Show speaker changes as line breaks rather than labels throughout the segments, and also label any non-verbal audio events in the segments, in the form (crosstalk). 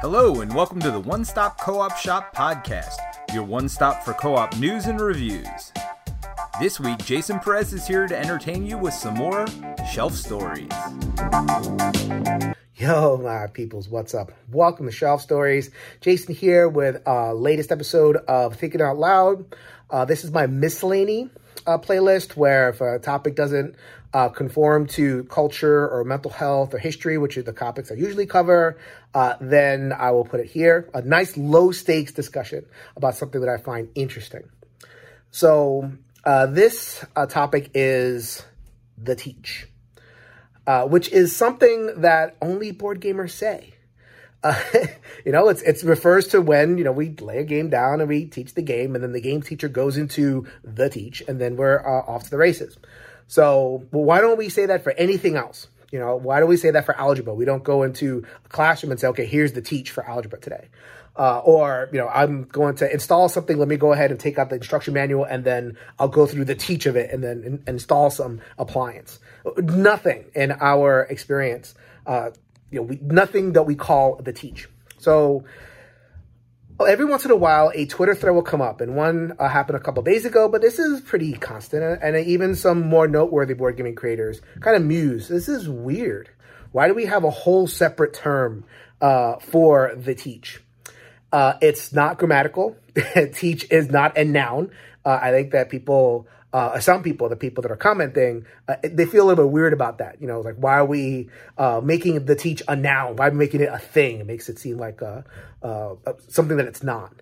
Hello, and welcome to the One Stop Co op Shop podcast, your one stop for co op news and reviews. This week, Jason Perez is here to entertain you with some more shelf stories.
Yo, my peoples, what's up? Welcome to Shelf Stories. Jason here with uh latest episode of Thinking Out Loud. Uh, this is my miscellany uh, playlist where if a topic doesn't uh, conform to culture or mental health or history, which are the topics I usually cover, uh, then I will put it here. A nice low stakes discussion about something that I find interesting. So uh, this uh, topic is the teach uh, which is something that only board gamers say. Uh, (laughs) you know, it's it refers to when you know we lay a game down and we teach the game, and then the game teacher goes into the teach, and then we're uh, off to the races. So, why don't we say that for anything else? You know, why do we say that for algebra? We don't go into a classroom and say, okay, here's the teach for algebra today. Uh, or, you know, I'm going to install something. Let me go ahead and take out the instruction manual and then I'll go through the teach of it and then in, install some appliance. Nothing in our experience, uh, you know, we, nothing that we call the teach. So every once in a while, a Twitter thread will come up, and one uh, happened a couple days ago, but this is pretty constant. And even some more noteworthy board gaming creators kind of muse, this is weird. Why do we have a whole separate term uh, for the teach? Uh, it's not grammatical. (laughs) Teach is not a noun. Uh, I think that people, uh, some people, the people that are commenting, uh, they feel a little bit weird about that. You know, like why are we uh, making the teach a noun? Why are we making it a thing? It makes it seem like a, uh, something that it's not.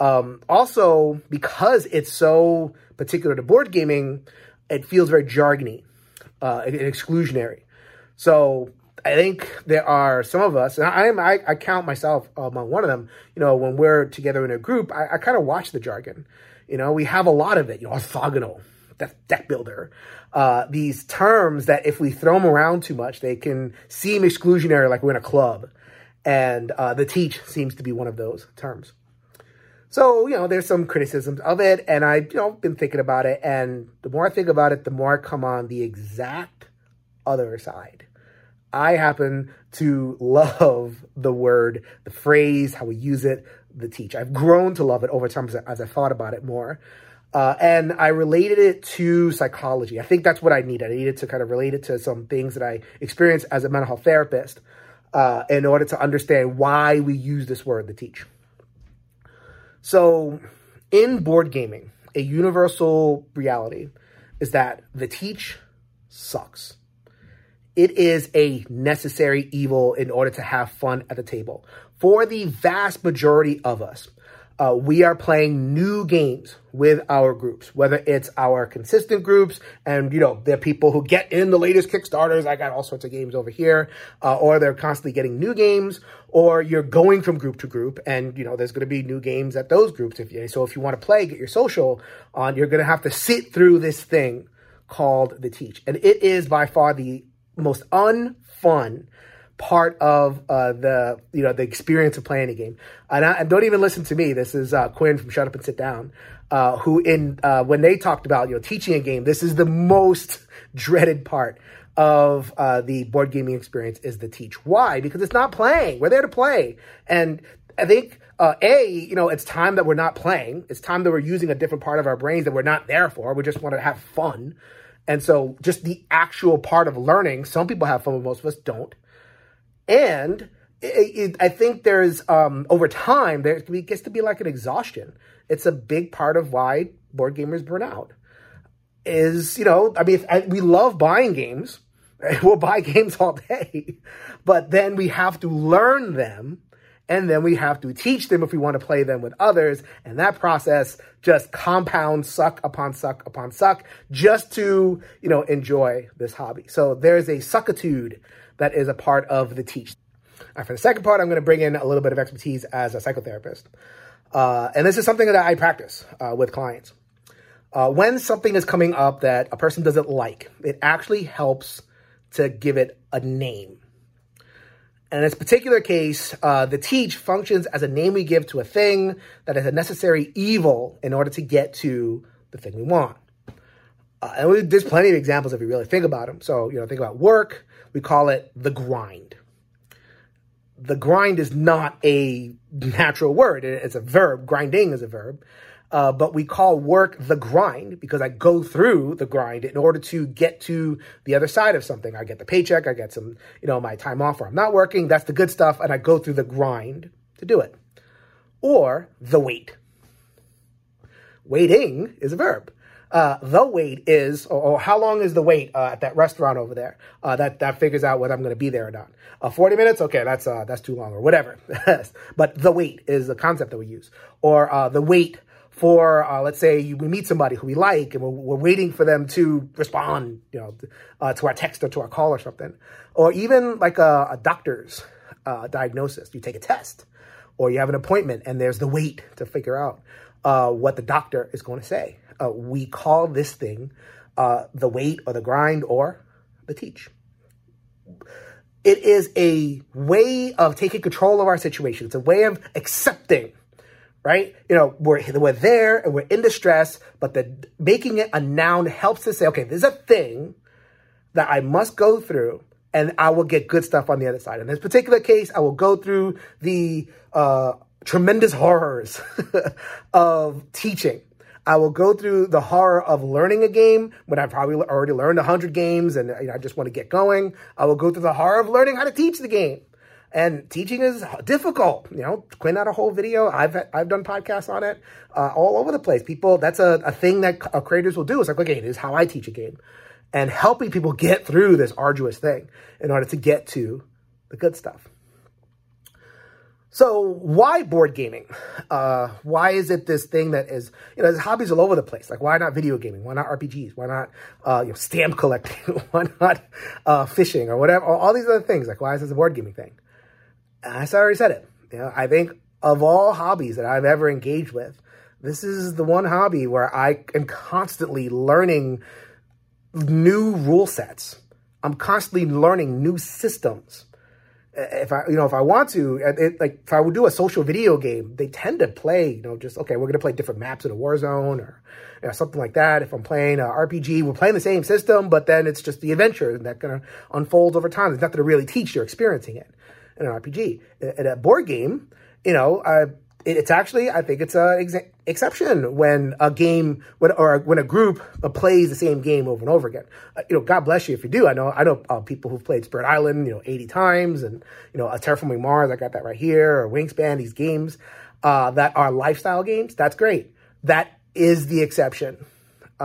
Um, also, because it's so particular to board gaming, it feels very jargony and exclusionary. So I think there are some of us, and I am I, I count myself among one of them. You know, when we're together in a group, I, I kind of watch the jargon. You know, we have a lot of it. You know, orthogonal, deck, deck builder, uh, these terms that if we throw them around too much, they can seem exclusionary, like we're in a club. And uh, the teach seems to be one of those terms. So, you know, there's some criticisms of it, and I've, you know, been thinking about it, and the more I think about it, the more I come on the exact other side I happen to love the word, the phrase, how we use it, the teach. I've grown to love it over time as, as I thought about it more. Uh, and I related it to psychology. I think that's what I needed. I needed to kind of relate it to some things that I experienced as a mental health therapist uh, in order to understand why we use this word, the teach. So, in board gaming, a universal reality is that the teach sucks. It is a necessary evil in order to have fun at the table. For the vast majority of us, uh, we are playing new games with our groups, whether it's our consistent groups and, you know, they're people who get in the latest Kickstarters. I got all sorts of games over here, uh, or they're constantly getting new games, or you're going from group to group and, you know, there's going to be new games at those groups. If you, so if you want to play, get your social on, you're going to have to sit through this thing called the teach. And it is by far the most unfun part of uh, the you know the experience of playing a game. And, I, and don't even listen to me. This is uh, Quinn from Shut Up and Sit Down, uh, who in uh, when they talked about you know teaching a game, this is the most (laughs) dreaded part of uh, the board gaming experience is the teach. Why? Because it's not playing. We're there to play, and I think. Uh, a, you know, it's time that we're not playing. It's time that we're using a different part of our brains that we're not there for. We just want to have fun. And so just the actual part of learning, some people have fun, but most of us don't. And it, it, I think there's, um, over time, there it gets to be like an exhaustion. It's a big part of why board gamers burn out. Is, you know, I mean, I, we love buying games. (laughs) We'll buy (laughs) games all day, but then we have to learn them and then we have to teach them if we want to play them with others. And that process just compounds suck upon suck upon suck just to, you know, enjoy this hobby. So there's a suckitude that is a part of the teach. for the second part, I'm going to bring in a little bit of expertise as a psychotherapist. Uh, and this is something that I practice uh, with clients. Uh, when something is coming up that a person doesn't like, it actually helps to give it a name. And in this particular case, uh, the teach functions as a name we give to a thing that is a necessary evil in order to get to the thing we want. Uh, and we, there's plenty of examples if you really think about them. So, you know, think about work. We call it the grind. the grind is not a (laughs) natural word. It's a verb. Grinding is a verb. Uh, but we call work the grind because I go through the grind in order to get to the other side of something. I get the paycheck, I get some, you know, my time off or I'm not working. That's the good stuff. And I go through the grind to do it. Or the wait. Waiting is a verb. Uh, the wait is, or, or, how long is the wait uh, at that restaurant over there? Uh, that that figures out whether I'm going to be there or not. Uh, Forty minutes, okay, that's uh, that's too long, or whatever. (laughs) but the wait is the concept that we use, or uh, the wait for let's say we meet somebody who we like, and we're, we're waiting for them to respond, you know, to our text or to our call or something, or even like a, a doctor's diagnosis. You take a test, or you have an appointment, and there's the wait to figure out what the doctor is going to say. Uh, we call this thing uh, the wait or the grind or the teach. It is a way of taking control of our situation. It's a way of accepting, right? You know, we're, we're there and we're in distress, but the making it a noun helps to say, okay, there's a thing that I must go through and I will get good stuff on the other side. In this particular case, I will go through the uh, tremendous horrors (laughs) of teaching I will go through the horror of learning a game when I've probably already learned 100 games and you know, I just want to get going. I will go through the horror of learning how to teach the game. And teaching is difficult. You know, Quinn had a whole video. I've I've done podcasts on it uh, all over the place. People, that's a, a thing that uh, creators will do. It's like, okay, this is how I teach a game. And helping people get through this arduous thing in order to get to the good stuff. So why board gaming? Uh, why is it this thing that is, you know, there's hobbies all over the place. Like why not video gaming? Why not RPGs? Why not, uh, you know, stamp collecting? (laughs) why not, uh, fishing or whatever? All these other things. Like why is this a board gaming thing? I already said it. You know, I think of all hobbies that I've ever engaged with, this is the one hobby where I am constantly learning new rule sets. I'm constantly learning new systems if I, you know, if I want to, it, like if I would do a social video game, they tend to play, you know, just okay, we're gonna play different maps in a war zone or you know, something like that. If I'm playing a RPG, we're playing the same system, but then it's just the adventure that kind of unfolds over time. There's nothing to really teach. You're experiencing it in an RPG. In a board game, you know, uh, it's actually, I think it's an ex- exception when a game, when, or when a group plays the same game over and over again. Uh, you know, God bless you if you do. I know, I know uh, people who've played Spirit Island, you know, 80 times and, you know, a Terraforming Mars, I got that right here, or Wingspan, these games, uh, that are lifestyle games. That's great. That is the exception.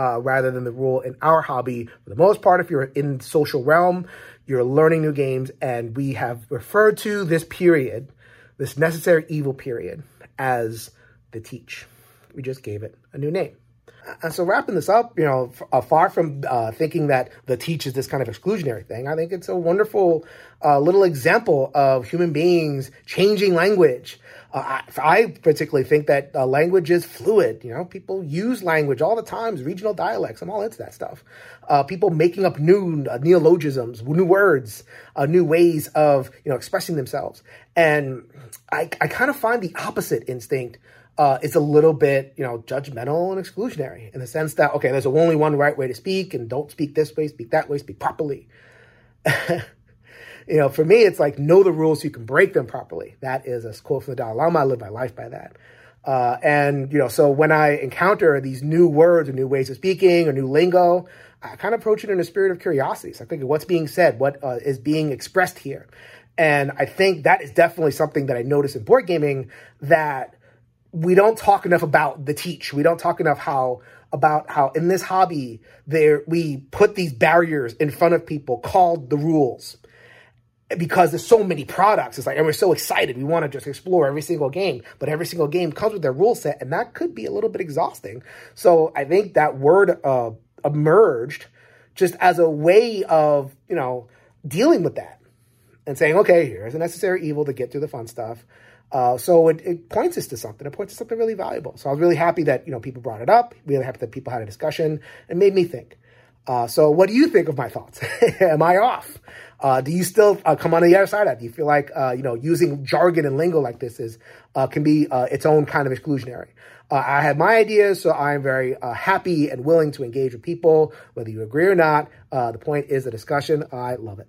Uh, rather than the rule in our hobby, for the most part, if you're in social realm, you're learning new games, and we have referred to this period, this necessary evil period, as the teach. We just gave it a new name. And so wrapping this up, you know, uh, far from uh, thinking that the teach is this kind of exclusionary thing, I think it's a wonderful uh, little example of human beings changing language. Uh, I, I, particularly think that uh, language is fluid. You know, people use language all the times, regional dialects. I'm all into that stuff. Uh, people making up new neologisms, new words, new ways of you know expressing themselves. And I, I kind of find the opposite instinct uh, is a little bit, you know, judgmental and exclusionary in the sense that, okay, there's only one right way to speak and don't speak this way, speak that way, speak properly. (laughs) you know, for me, it's like know the rules so you can break them properly. That is a quote from the Dalai Lama. I live my life by that. Uh, and, you know, so when I encounter these new words or new ways of speaking or new lingo, I kind of approach it in a spirit of curiosity. So I think what's being said, what uh, is being expressed here. And I think that is definitely something that I notice in board gaming that we don't talk enough about the teach. We don't talk enough how about how in this hobby there we put these barriers in front of people called the rules because there's so many products. It's like, and we're so excited. We want to just explore every single game, but every single game comes with their rule set, and that could be a little bit exhausting. So I think that word uh, emerged just as a way of, you know, dealing with that and saying, okay, here's a necessary evil to get through the fun stuff. Uh, so it, it, points us to something. It points to something really valuable. So I was really happy that you know people brought it up. Really happy that people had a discussion. It made me think. Uh, so what do you think of my thoughts? (laughs) Am I off? Uh, do you still uh, come on the other side of that? Do you feel like uh, you know using jargon and lingo like this is uh, can be its own kind of exclusionary? I have my ideas, so I'm very happy and willing to engage with people, whether you agree or not. the point is the discussion. I love it.